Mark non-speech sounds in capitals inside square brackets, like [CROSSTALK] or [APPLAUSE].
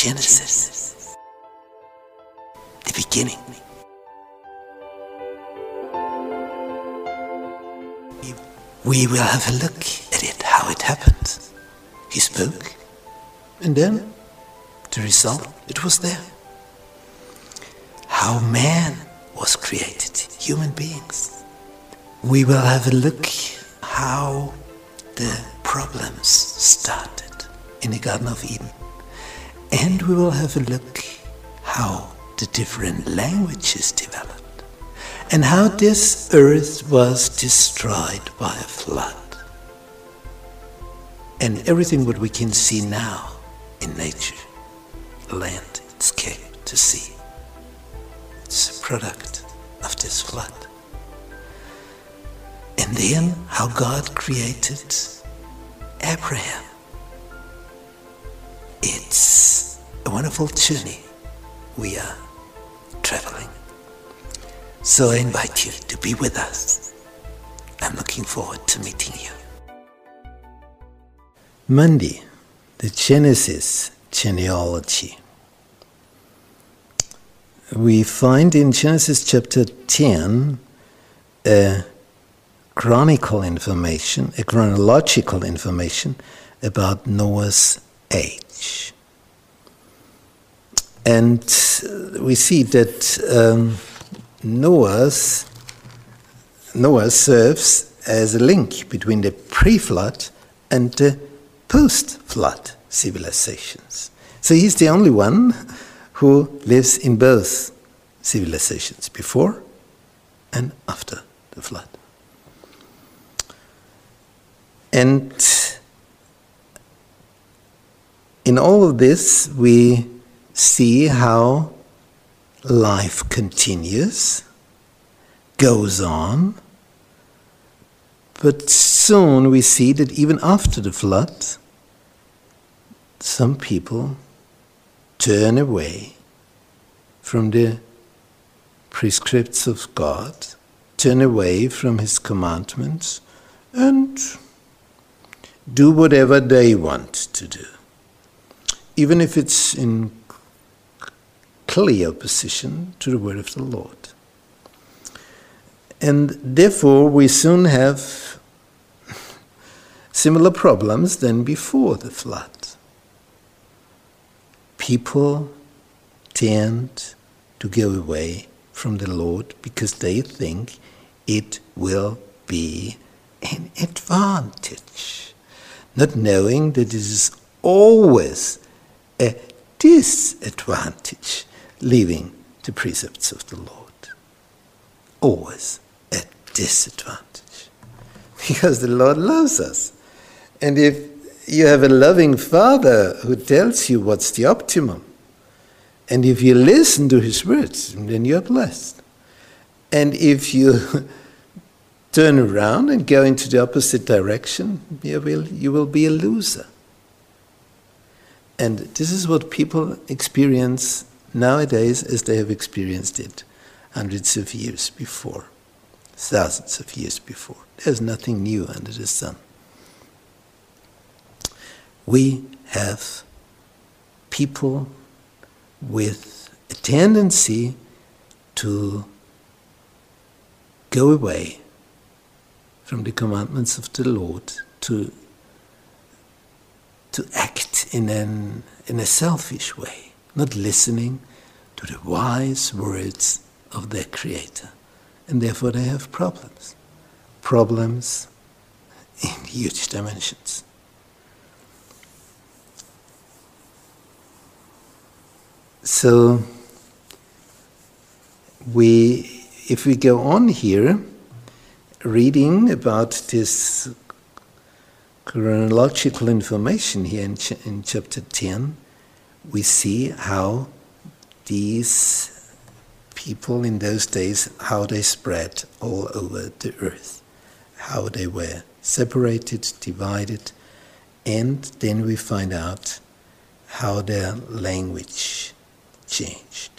Genesis, the beginning. We will have a look at it, how it happened. He spoke, and then the result, it was there. How man was created, human beings. We will have a look how the problems started in the Garden of Eden. And we will have a look how the different languages developed and how this earth was destroyed by a flood. And everything what we can see now in nature, land, sky, to sea, it's a product of this flood. And then how God created Abraham. It's a wonderful journey we are traveling. So I invite you to be with us. I'm looking forward to meeting you. Monday, the Genesis genealogy. We find in Genesis chapter 10 a chronicle information, a chronological information about Noah's age. And we see that um, Noah's, Noah serves as a link between the pre flood and the post flood civilizations. So he's the only one who lives in both civilizations, before and after the flood. And in all of this, we see how life continues, goes on, but soon we see that even after the flood, some people turn away from the prescripts of God, turn away from His commandments, and do whatever they want to do, even if it's in clear opposition to the word of the Lord. And therefore, we soon have similar problems than before the flood. People tend to go away from the Lord because they think it will be an advantage, not knowing that it is always a disadvantage leaving the precepts of the Lord. Always a disadvantage. [LAUGHS] Because the Lord loves us. And if you have a loving Father who tells you what's the optimum, and if you listen to His words, then you're blessed. And if you [LAUGHS] turn around and go into the opposite direction, you will, you will be a loser. And this is what people experience nowadays as they have experienced it hundreds of years before, thousands of years before. There's nothing new under the sun. We have people with a tendency to go away from the commandments of the Lord to, to act in, an, in a selfish way, not listening to the wise words of their Creator. And therefore they have problems. Problems in huge dimensions. So we, if we go on here, reading about this chronological information here in, ch- in chapter 10, we see how these people in those days, how they spread all over the earth, how they were separated, divided, and then we find out how their language changed.